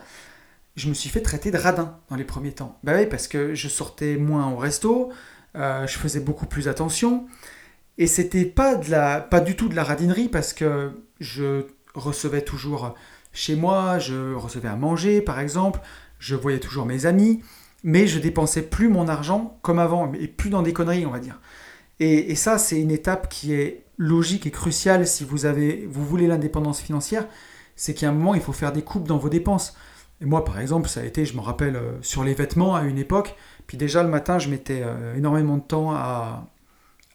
je me suis fait traiter de radin dans les premiers temps. Bah oui, parce que je sortais moins au resto, je faisais beaucoup plus attention. Et c'était pas de la, pas du tout de la radinerie parce que je recevais toujours chez moi, je recevais à manger par exemple, je voyais toujours mes amis, mais je dépensais plus mon argent comme avant, et plus dans des conneries on va dire. Et, ça c'est une étape qui est logique et cruciale si vous avez, vous voulez l'indépendance financière, c'est qu'à un moment il faut faire des coupes dans vos dépenses. Et moi par exemple ça a été, je me rappelle, euh, sur les vêtements à une époque, puis déjà le matin je mettais euh, énormément de temps à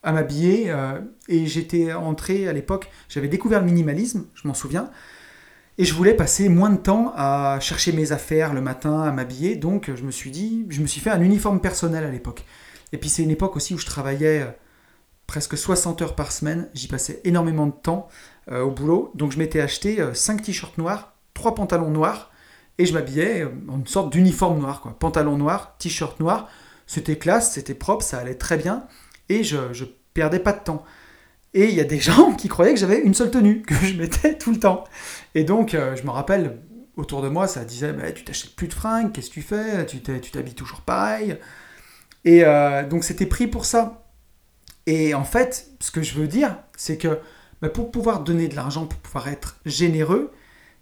à m'habiller. Euh, et j'étais entré à l'époque, j'avais découvert le minimalisme, je m'en souviens. Et je voulais passer moins de temps à chercher mes affaires le matin, à m'habiller. Donc je me suis dit, je me suis fait un uniforme personnel à l'époque. Et puis c'est une époque aussi où je travaillais presque 60 heures par semaine. J'y passais énormément de temps euh, au boulot. Donc je m'étais acheté 5 t-shirts noirs, 3 pantalons noirs. Et je m'habillais en une sorte d'uniforme noir. Quoi. Pantalon noir, t-shirt noir. C'était classe, c'était propre, ça allait très bien. Et je, perdais pas de temps. Et il y a des gens qui croyaient que j'avais une seule tenue, que je mettais tout le temps. Et donc, euh, je me rappelle, autour de moi, ça disait Tu t'achètes plus de fringues, qu'est-ce que tu fais? Tu t'habilles toujours pareil. Et euh, donc, c'était pris pour ça. Et en fait, ce que je veux dire, c'est que bah, pour pouvoir donner de l'argent, pour pouvoir être généreux,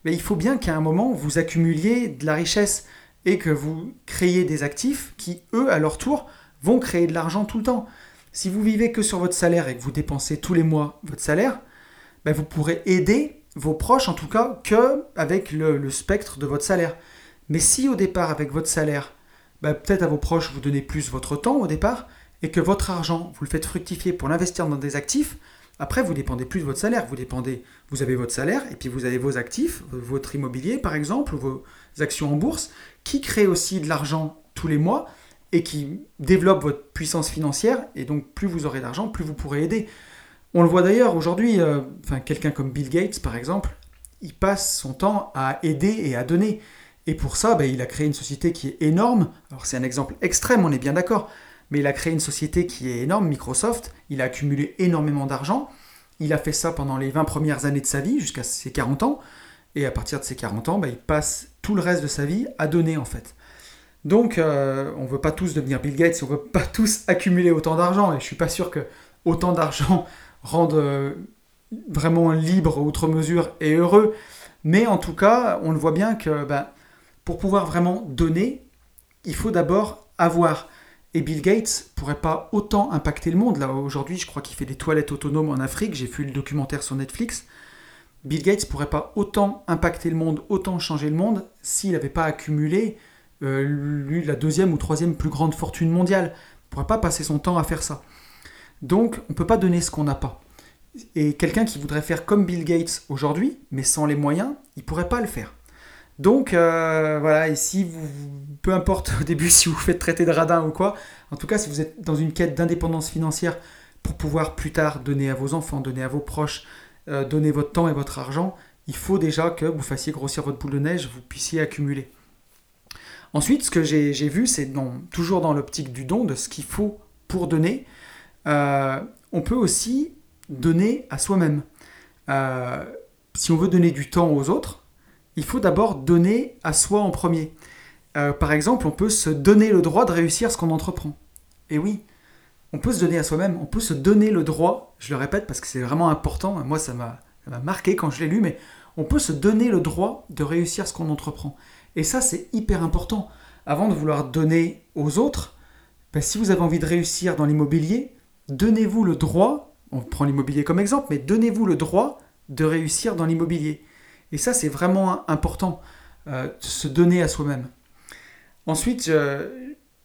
bah, il faut bien qu'à un moment, vous accumuliez de la richesse et que vous créiez des actifs qui, eux, à leur tour, vont créer de l'argent tout le temps. Si vous vivez que sur votre salaire et que vous dépensez tous les mois votre salaire, ben vous pourrez aider vos proches en tout cas que avec le, spectre de votre salaire. Mais si au départ avec votre salaire, peut-être à vos proches vous donnez plus votre temps au départ et que votre argent vous le faites fructifier pour l'investir dans des actifs, après vous dépendez plus de votre salaire, vous dépendez, vous avez votre salaire et puis vous avez vos actifs, votre immobilier par exemple, ou vos actions en bourse, qui créent aussi de l'argent tous les mois et qui développe votre puissance financière. Et donc, plus vous aurez d'argent, plus vous pourrez aider. On le voit d'ailleurs aujourd'hui, euh, quelqu'un comme Bill Gates, par exemple, il passe son temps à aider et à donner. Et pour ça, ben, il a créé une société qui est énorme. Alors, c'est un exemple extrême, on est bien d'accord. Mais il a créé une société qui est énorme, Microsoft. Il a accumulé énormément d'argent. Il a fait ça pendant les 20 premières années de sa vie, jusqu'à ses 40 ans. Et à partir de ses 40 ans, ben, il passe tout le reste de sa vie à donner, en fait. Donc, euh, on ne veut pas tous devenir Bill Gates, on ne veut pas tous accumuler autant d'argent, et je ne suis pas sûr que autant d'argent rende euh, vraiment libre outre mesure et heureux. Mais en tout cas, on le voit bien que ben, pour pouvoir vraiment donner, il faut d'abord avoir. Et Bill Gates pourrait pas autant impacter le monde. Là, aujourd'hui, je crois qu'il fait des toilettes autonomes en Afrique. J'ai vu le documentaire sur Netflix. Bill Gates pourrait pas autant impacter le monde, autant changer le monde, s'il n'avait pas accumulé euh, la deuxième ou troisième plus grande fortune mondiale. Il pourrait pas passer son temps à faire ça. Donc, on ne peut pas donner ce qu'on n'a pas. Et quelqu'un qui voudrait faire comme Bill Gates aujourd'hui, mais sans les moyens, il pourrait pas le faire. Donc euh, voilà, ici, vous, peu importe au début si vous faites traiter de radin ou quoi, en tout cas si vous êtes dans une quête d'indépendance financière pour pouvoir plus tard donner à vos enfants, donner à vos proches, euh, donner votre temps et votre argent, il faut déjà que vous fassiez grossir votre boule de neige, vous puissiez accumuler. Ensuite, ce que j'ai vu, c'est toujours dans l'optique du don, de ce qu'il faut pour donner, euh, on peut aussi donner à soi-même. si on veut donner du temps aux autres, il faut d'abord donner à soi en premier. Euh, par exemple, on peut se donner le droit de réussir ce qu'on entreprend. Et oui, on peut se donner à soi-même, on peut se donner le droit, je le répète parce que c'est vraiment important, moi ça m'a marqué quand je l'ai lu, mais on peut se donner le droit de réussir ce qu'on entreprend. Et ça, c'est hyper important. Avant de vouloir donner aux autres, ben, si vous avez envie de réussir dans l'immobilier, donnez-vous le droit, on prend l'immobilier comme exemple, mais donnez-vous le droit de réussir dans l'immobilier. Et ça, c'est vraiment important, euh, se donner à soi-même. Ensuite,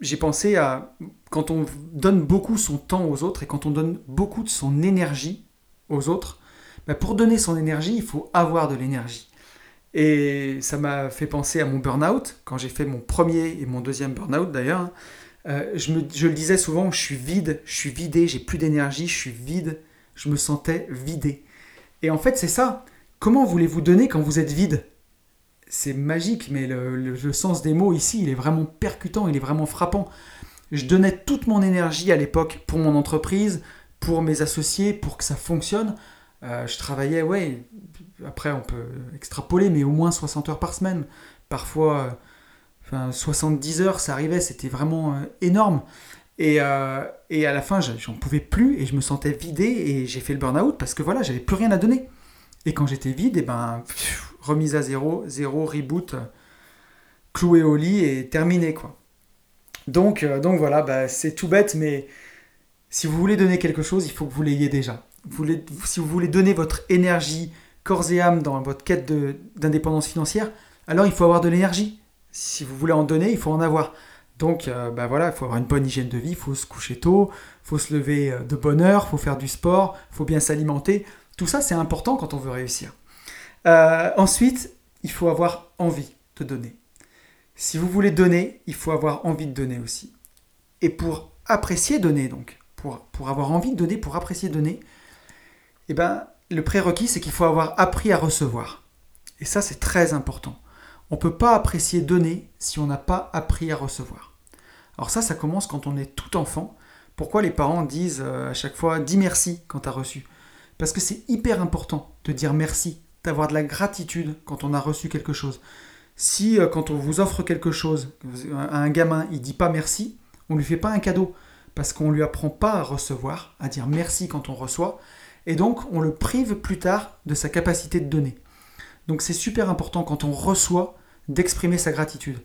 j'ai pensé à quand on donne beaucoup son temps aux autres et quand on donne beaucoup de son énergie aux autres, bah, pour donner son énergie, il faut avoir de l'énergie. Et ça m'a fait penser à mon burn-out, quand j'ai fait mon premier et mon deuxième burn-out d'ailleurs. Hein. Euh, je, je le disais souvent, je suis vide, je suis vidé, j'ai plus d'énergie, je suis vide, je me sentais vidé. Et en fait, c'est ça. Comment voulez-vous donner quand vous êtes vide? C'est magique, mais le, sens des mots ici, il est vraiment percutant, il est vraiment frappant. Je donnais toute mon énergie à l'époque pour mon entreprise, pour mes associés, pour que ça fonctionne. Euh, je travaillais, ouais, après on peut extrapoler, mais au moins 60 heures par semaine. Parfois, enfin, 70 heures, ça arrivait, c'était vraiment euh, énorme. Et, euh, et, à la fin, j'en pouvais plus et je me sentais vidé et j'ai fait le burn-out parce que voilà, j'avais plus rien à donner. Et quand j'étais vide, et eh ben, remise à zéro, zéro reboot, cloué au lit et terminé quoi. Donc, euh, donc voilà, bah, c'est tout bête, mais si vous voulez donner quelque chose, il faut que vous l'ayez déjà. Vous si vous voulez donner votre énergie, corps et âme dans votre quête d'indépendance financière, alors il faut avoir de l'énergie. Si vous voulez en donner, il faut en avoir. Donc euh, bah voilà, il faut avoir une bonne hygiène de vie, il faut se coucher tôt, il faut se lever euh, de bonne heure, il faut faire du sport, il faut bien s'alimenter. Tout ça, c'est important quand on veut réussir. Euh, ensuite, il faut avoir envie de donner. Si vous voulez donner, il faut avoir envie de donner aussi. Et pour apprécier donner, donc, pour, avoir envie de donner, pour apprécier donner, eh ben, le prérequis, c'est qu'il faut avoir appris à recevoir. Et ça, c'est très important. On ne peut pas apprécier donner si on n'a pas appris à recevoir. Alors ça, ça commence quand on est tout enfant. Pourquoi les parents disent euh, à chaque fois dis merci quand tu as reçu parce que c'est hyper important de dire merci, d'avoir de la gratitude quand on a reçu quelque chose. Si euh, quand on vous offre quelque chose, un gamin, il dit pas merci, on lui fait pas un cadeau parce qu'on lui apprend pas à recevoir, à dire merci quand on reçoit, et donc on le prive plus tard de sa capacité de donner. Donc c'est super important quand on reçoit d'exprimer sa gratitude.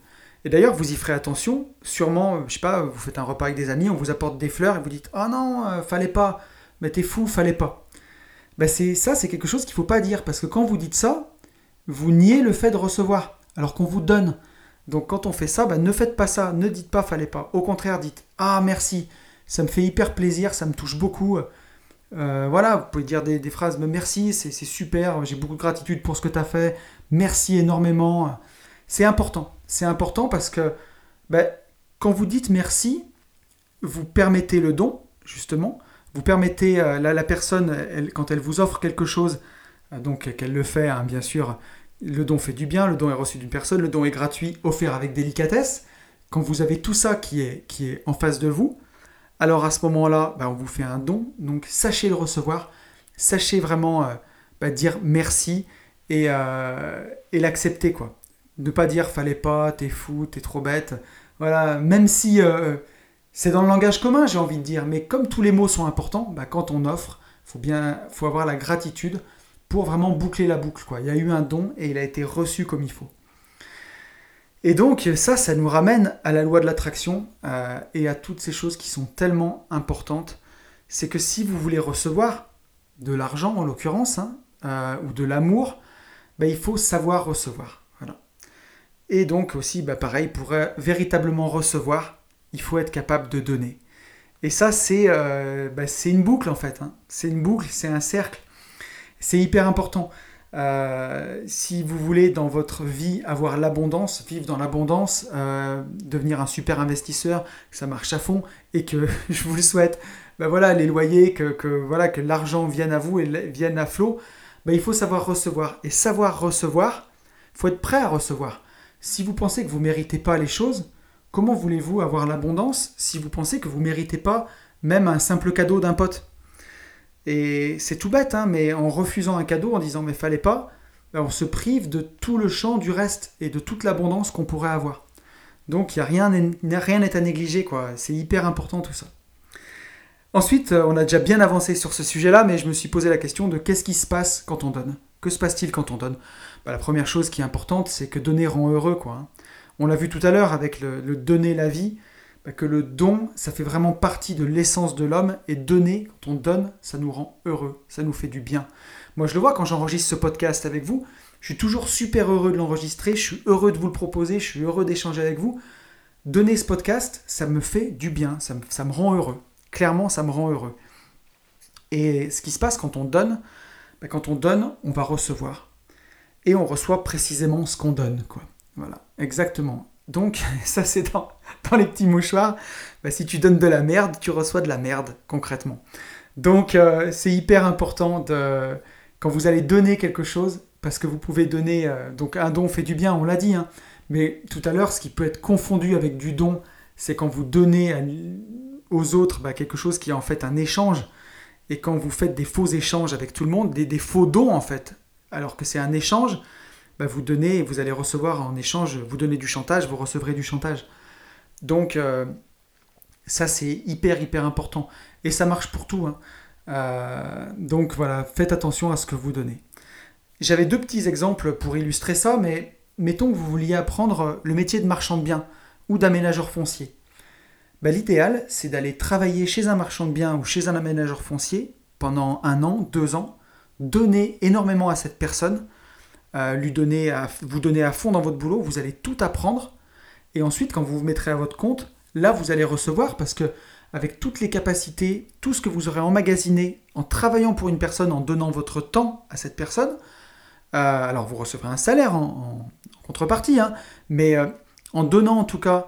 Et d'ailleurs, vous y ferez attention. Sûrement, je sais pas, vous faites un repas avec des amis, on vous apporte des fleurs et vous dites Ah non, euh, fallait pas. Mais t'es fou, fallait pas. Bah, c'est ça, c'est quelque chose qu'il ne faut pas dire parce que quand vous dites ça, vous niez le fait de recevoir alors qu'on vous donne. Donc quand on fait ça, bah, ne faites pas ça, ne dites pas fallait pas. Au contraire, dites ah merci, ça me fait hyper plaisir, ça me touche beaucoup. Euh, voilà, vous pouvez dire des, phrases mais merci, c'est super, j'ai beaucoup de gratitude pour ce que tu as fait, merci énormément. C'est important, c'est important parce que bah, quand vous dites merci, vous permettez le don, justement, vous permettez euh, la, personne, quand elle vous offre quelque chose, euh, donc qu'elle le fait, hein, bien sûr, le don fait du bien, le don est reçu d'une personne, le don est gratuit, offert avec délicatesse. Quand vous avez tout ça qui est, qui est en face de vous, alors à ce moment-là, bah, on vous fait un don, donc sachez le recevoir, sachez vraiment euh, bah, dire merci et, et l'accepter quoi. Ne pas dire fallait pas, t'es fou, t'es trop bête. Voilà, même si c'est dans le langage commun, j'ai envie de dire, mais comme tous les mots sont importants, bah, quand on offre, faut bien, faut avoir la gratitude pour vraiment boucler la boucle. Il y a eu un don et il a été reçu comme il faut. Et donc ça, ça nous ramène à la loi de l'attraction euh, et à toutes ces choses qui sont tellement importantes. C'est que si vous voulez recevoir de l'argent en l'occurrence, hein, euh, ou de l'amour, bah, il faut savoir recevoir. Et donc aussi, bah, pareil, pour euh, véritablement recevoir, il faut être capable de donner. Et ça, c'est bah, une boucle en fait. Hein. C'est une boucle, c'est un cercle. C'est hyper important. Euh, si vous voulez dans votre vie avoir l'abondance, vivre dans l'abondance, euh, devenir un super investisseur, que ça marche à fond et que je vous le souhaite, ben voilà, les loyers, que, voilà, que l'argent vienne à vous et vienne à flot, ben il faut savoir recevoir. Et savoir recevoir, il faut être prêt à recevoir. Si vous pensez que vous ne méritez pas les choses, comment voulez-vous avoir l'abondance si vous pensez que vous ne méritez pas même un simple cadeau d'un pote? Et c'est tout bête, hein, mais en refusant un cadeau, en disant mais fallait pas, ben, on se prive de tout le champ du reste et de toute l'abondance qu'on pourrait avoir. Donc il y a rien, à négliger, quoi. C'est hyper important tout ça. Ensuite, euh, on a déjà bien avancé sur ce sujet-là, mais je me suis posé la question de qu'est-ce qui se passe quand on donne? Que se passe-t-il quand on donne? Ben, La première chose qui est importante, c'est que donner rend heureux, quoi. Hein. On l'a vu tout à l'heure avec le donner la vie. Bah, que le don, ça fait vraiment partie de l'essence de l'homme, et donner, quand on donne, ça nous rend heureux, ça nous fait du bien. Moi, je le vois quand j'enregistre ce podcast avec vous, je suis toujours super heureux de l'enregistrer, je suis heureux de vous le proposer, je suis heureux d'échanger avec vous. Donner ce podcast, ça me fait du bien, ça me, rend heureux. Clairement, ça me rend heureux. Et ce qui se passe quand on donne, bah, quand on donne, on va recevoir. Et on reçoit précisément ce qu'on donne, quoi. Voilà, exactement. Donc, ça c'est dans, les petits mouchoirs. Bah, si tu donnes de la merde, tu reçois de la merde, concrètement. Donc, euh, c'est hyper important quand vous allez donner quelque chose, parce que vous pouvez donner. Euh, donc, un don fait du bien, on l'a dit. Hein. mais tout à l'heure, ce qui peut être confondu avec du don, c'est quand vous donnez aux autres bah, quelque chose qui est en fait un échange. Et quand vous faites des faux échanges avec tout le monde, des faux dons en fait, alors que c'est un échange, bah, vous donnez, vous allez recevoir en échange, vous donnez du chantage, vous recevrez du chantage. Donc euh, ça c'est hyper hyper important. Et ça marche pour tout. Hein. Euh, donc voilà, faites attention à ce que vous donnez. J'avais deux petits exemples pour illustrer ça, mais mettons que vous vouliez apprendre le métier de marchand de biens ou d'aménageur foncier. Bah, l'idéal, c'est d'aller travailler chez un marchand de biens ou chez un aménageur foncier pendant un an, deux ans, donner énormément à cette personne lui donner à, vous donner à fond dans votre boulot, vous allez tout apprendre. Et ensuite, quand vous vous mettrez à votre compte, là, vous allez recevoir parce que avec toutes les capacités, tout ce que vous aurez emmagasiné en travaillant pour une personne, en donnant votre temps à cette personne, euh, alors vous recevrez un salaire en, contrepartie, hein, mais euh, en donnant en tout cas,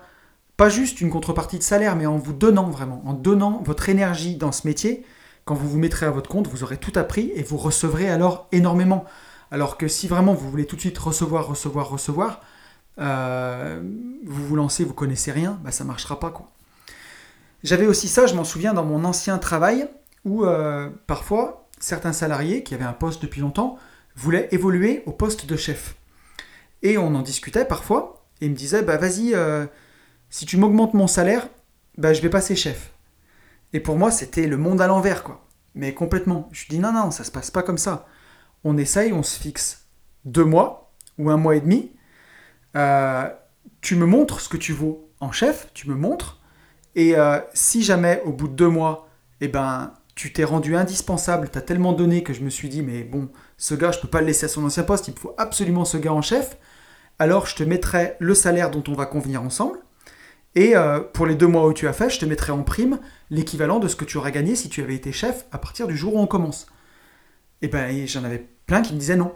pas juste une contrepartie de salaire, mais en vous donnant vraiment, en donnant votre énergie dans ce métier, quand vous vous mettrez à votre compte, vous aurez tout appris et vous recevrez alors énormément. Alors que si vraiment vous voulez tout de suite recevoir, recevoir, recevoir, euh, vous vous lancez, vous connaissez rien, bah ça marchera pas quoi. J'avais aussi ça, je m'en souviens dans mon ancien travail où euh, parfois certains salariés qui avaient un poste depuis longtemps voulaient évoluer au poste de chef. Et on en discutait parfois et ils me disaient bah vas-y, euh, si tu m'augmentes mon salaire, bah je vais passer chef. Et pour moi c'était le monde à l'envers quoi. Mais complètement. Je dis non non, ça se passe pas comme ça on essaye, on se fixe deux mois ou un mois et demi. Euh, tu me montres ce que tu vaux en chef, tu me montres. Et euh, si jamais au bout de deux mois, eh ben, tu t'es rendu indispensable, tu as tellement donné que je me suis dit, mais bon, ce gars, je peux pas le laisser à son ancien poste, il me faut absolument ce gars en chef. Alors je te mettrai le salaire dont on va convenir ensemble. Et euh, pour les deux mois où tu as fait, je te mettrai en prime l'équivalent de ce que tu aurais gagné si tu avais été chef à partir du jour où on commence. Et ben j'en avais plein qui me disaient non.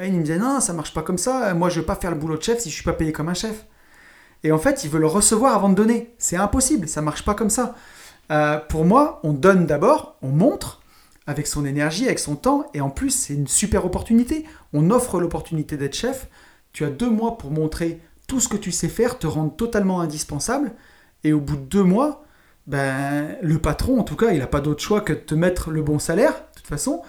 Et ils me disaient non, ça marche pas comme ça, moi je veux pas faire le boulot de chef si je suis pas payé comme un chef. Et en fait, ils veulent le recevoir avant de donner. C'est impossible, ça marche pas comme ça. Euh, pour moi, on donne d'abord, on montre avec son énergie, avec son temps, et en plus, c'est une super opportunité. On offre l'opportunité d'être chef. Tu as deux mois pour montrer tout ce que tu sais faire, te rendre totalement indispensable, et au bout de deux mois, ben, le patron, en tout cas, il n'a pas d'autre choix que de te mettre le bon salaire, de toute façon,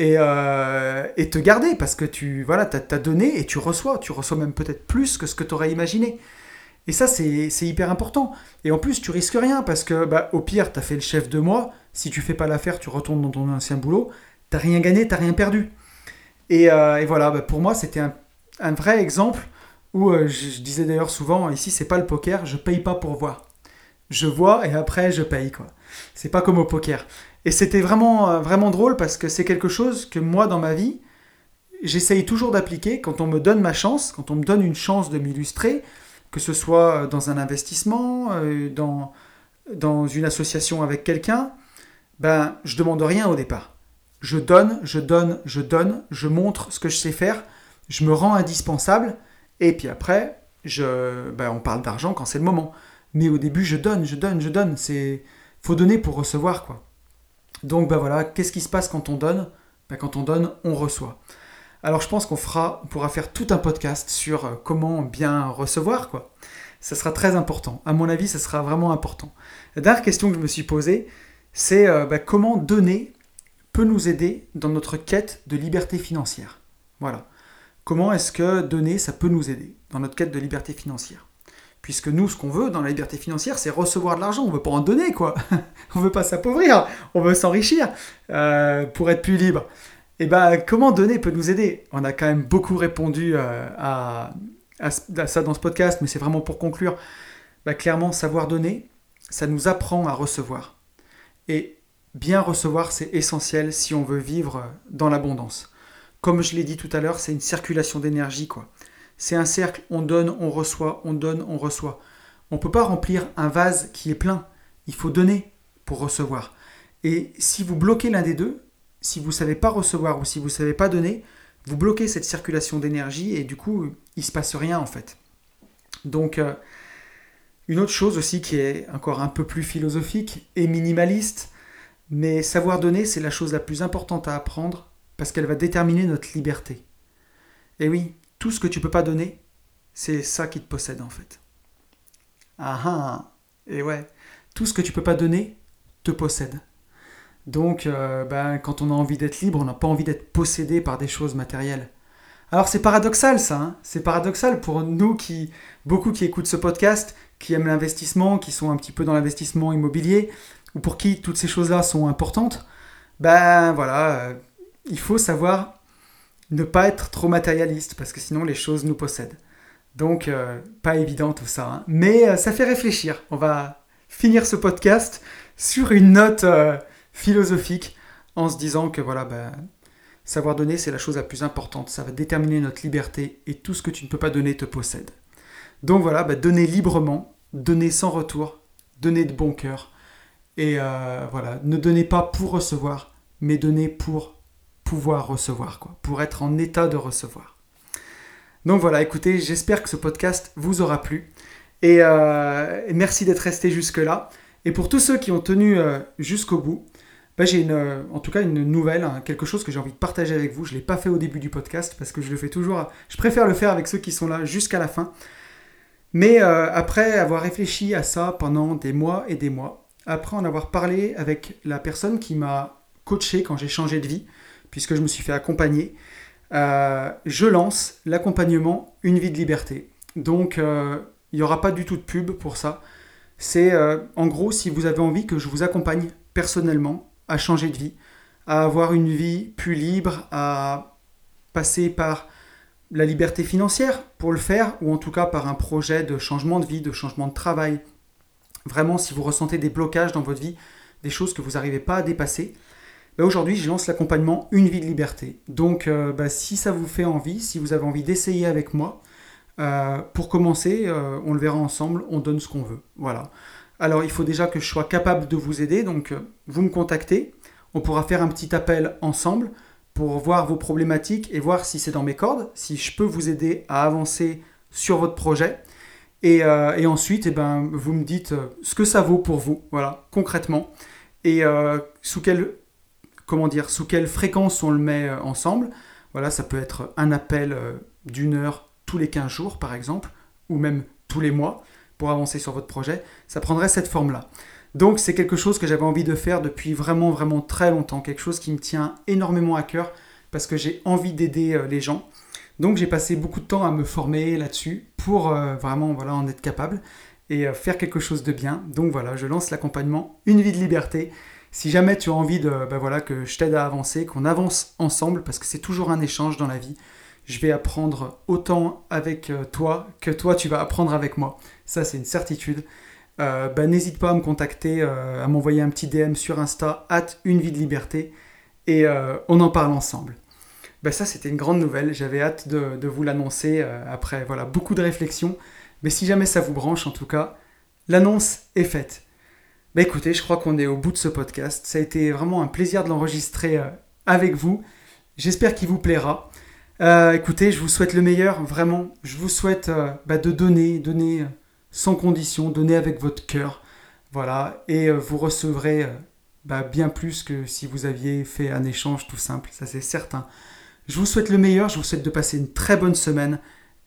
euh, et, te garder parce que tu voilà, as, donné et tu reçois. Tu reçois même peut-être plus que ce que tu aurais imaginé. Et ça, c'est hyper important. Et en plus, tu risques rien parce que bah, au pire, tu as fait le chef de moi. Si tu fais pas l'affaire, tu retournes dans ton ancien boulot. Tu rien gagné, tu rien perdu. Et, euh, voilà, bah, pour moi, c'était un, vrai exemple Ou euh, je, disais d'ailleurs souvent, ici c'est pas le poker, je paye pas pour voir. Je vois et après je paye quoi. C'est pas comme au poker. Et c'était vraiment, euh, vraiment drôle parce que c'est quelque chose que moi dans ma vie, j'essaye toujours d'appliquer quand on me donne ma chance, quand on me donne une chance de m'illustrer, que ce soit dans un investissement, dans, dans une association avec quelqu'un, ben je demande rien au départ. Je donne, je donne, je donne, je montre ce que je sais faire, je me rends indispensable, et puis après, je, ben, on parle d'argent quand c'est le moment. Mais au début, je donne, je donne, je donne. C'est faut donner pour recevoir quoi. Donc ben voilà, qu'est-ce qui se passe quand on donne? Ben, Quand on donne, on reçoit. Alors je pense qu'on fera, pourra faire tout un podcast sur euh, comment bien recevoir quoi. Ça sera très important. À mon avis, ça sera vraiment important. La dernière question que je me suis posée, c'est euh, ben, comment donner peut nous aider dans notre quête de liberté financière? Voilà. Comment est-ce que donner, ça peut nous aider dans notre quête de liberté financière? Puisque nous, ce qu'on veut dans la liberté financière, c'est recevoir de l'argent. On ne veut pas en donner, quoi. on ne veut pas s'appauvrir. On veut s'enrichir euh, pour être plus libre. Et eh ben, comment donner peut nous aider? On a quand même beaucoup répondu euh, à, ça dans ce podcast, mais c'est vraiment pour conclure. Bah, clairement, savoir donner, ça nous apprend à recevoir. Et bien recevoir, c'est essentiel si on veut vivre dans l'abondance. Comme je l'ai dit tout à l'heure, c'est une circulation d'énergie, quoi. C'est un cercle, on donne, on reçoit, on donne, on reçoit. On ne peut pas remplir un vase qui est plein. Il faut donner pour recevoir. Et si vous bloquez l'un des deux, si vous ne savez pas recevoir ou si vous ne savez pas donner, vous bloquez cette circulation d'énergie et du coup, il ne se passe rien en fait. Donc, euh, une autre chose aussi qui est encore un peu plus philosophique et minimaliste, mais savoir donner, c'est la chose la plus importante à apprendre parce qu'elle va déterminer notre liberté. Et oui, tout ce que tu peux pas donner, c'est ça qui te possède en fait. Ah ah Et ouais, tout ce que tu peux pas donner te possède. Donc, euh, ben, quand on a envie d'être libre, on n'a pas envie d'être possédé par des choses matérielles. Alors c'est paradoxal ça, hein. c'est paradoxal pour nous qui, beaucoup qui écoutent ce podcast, qui aiment l'investissement, qui sont un petit peu dans l'investissement immobilier, ou pour qui toutes ces choses-là sont importantes, ben voilà, euh, il faut savoir ne pas être trop matérialiste, parce que sinon les choses nous possèdent. Donc, euh, pas évident tout ça, hein. mais euh, ça fait réfléchir. On va finir ce podcast sur une note philosophique, en se disant que voilà, ben, savoir donner, c'est la chose la plus importante. Ça va déterminer notre liberté, et tout ce que tu ne peux pas donner te possède. Donc voilà, ben, donner librement, donner sans retour, donner de bon cœur, et euh, voilà, ne donnez pas pour recevoir, mais donnez pour pouvoir recevoir, quoi, pour être en état de recevoir. Donc voilà, écoutez, j'espère que ce podcast vous aura plu. Et, euh, merci d'être resté jusque-là. Et pour tous ceux qui ont tenu euh, jusqu'au bout, bah, j'ai une, en tout cas une nouvelle, hein, quelque chose que j'ai envie de partager avec vous. Je ne l'ai pas fait au début du podcast parce que je le fais toujours. Je préfère le faire avec ceux qui sont là jusqu'à la fin. Mais après avoir réfléchi à ça pendant des mois et des mois, après en avoir parlé avec la personne qui m'a coaché quand j'ai changé de vie, puisque je me suis fait accompagner, euh, je lance l'accompagnement Une vie de liberté. Donc euh, il n'y aura pas du tout de pub pour ça. C'est euh, en gros si vous avez envie que je vous accompagne personnellement à changer de vie, à avoir une vie plus libre, à passer par la liberté financière pour le faire, ou en tout cas par un projet de changement de vie, de changement de travail, Vraiment, si vous ressentez des blocages dans votre vie, des choses que vous n'arrivez pas à dépasser, bah, aujourd'hui, je lance l'accompagnement Une vie de liberté. Donc, euh, bah, si ça vous fait envie, si vous avez envie d'essayer avec moi, euh, pour commencer, euh, on le verra ensemble, on donne ce qu'on veut. Voilà. Alors, il faut déjà que je sois capable de vous aider. Donc, vous me contactez. On pourra faire un petit appel ensemble pour voir vos problématiques et voir si c'est dans mes cordes, si je peux vous aider à avancer sur votre projet. Euh, et, ensuite, eh ben, vous me dites ce que ça vaut pour vous, voilà, concrètement. Et sous quelle, comment dire, sous quelle fréquence on le met ensemble. Voilà, ça peut être un appel d'une heure tous les 15 jours, par exemple, ou même tous les mois pour avancer sur votre projet. Ça prendrait cette forme-là. Donc c'est quelque chose que j'avais envie de faire depuis vraiment, vraiment très longtemps. Quelque chose qui me tient énormément à cœur parce que j'ai envie d'aider les gens. Donc j'ai passé beaucoup de temps à me former là-dessus pour euh, vraiment voilà, en être capable et euh, faire quelque chose de bien. Donc voilà, je lance l'accompagnement Une vie de liberté. Si jamais tu as envie de, bah voilà, que je t'aide à avancer, qu'on avance ensemble, parce que c'est toujours un échange dans la vie, je vais apprendre autant avec euh, toi que toi tu vas apprendre avec moi. Ça c'est une certitude. Euh, bah, n'hésite pas à me contacter, euh, à m'envoyer un petit DM sur Insta, at une vie de liberté, et on en parle ensemble. Bah, ça c'était une grande nouvelle, j'avais hâte de, vous l'annoncer après voilà, beaucoup de réflexions. Mais si jamais ça vous branche en tout cas, l'annonce est faite. Bah écoutez, je crois qu'on est au bout de ce podcast. Ça a été vraiment un plaisir de l'enregistrer avec vous. J'espère qu'il vous plaira. Euh, écoutez, je vous souhaite le meilleur, vraiment. Je vous souhaite euh, bah, de donner, donner euh, sans condition, donner avec votre cœur. Voilà, et vous recevrez bah, bien plus que si vous aviez fait un échange tout simple, ça c'est certain. Je vous souhaite le meilleur, je vous souhaite de passer une très bonne semaine,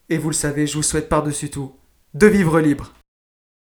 et vous le savez, je vous souhaite par-dessus tout de vivre libre.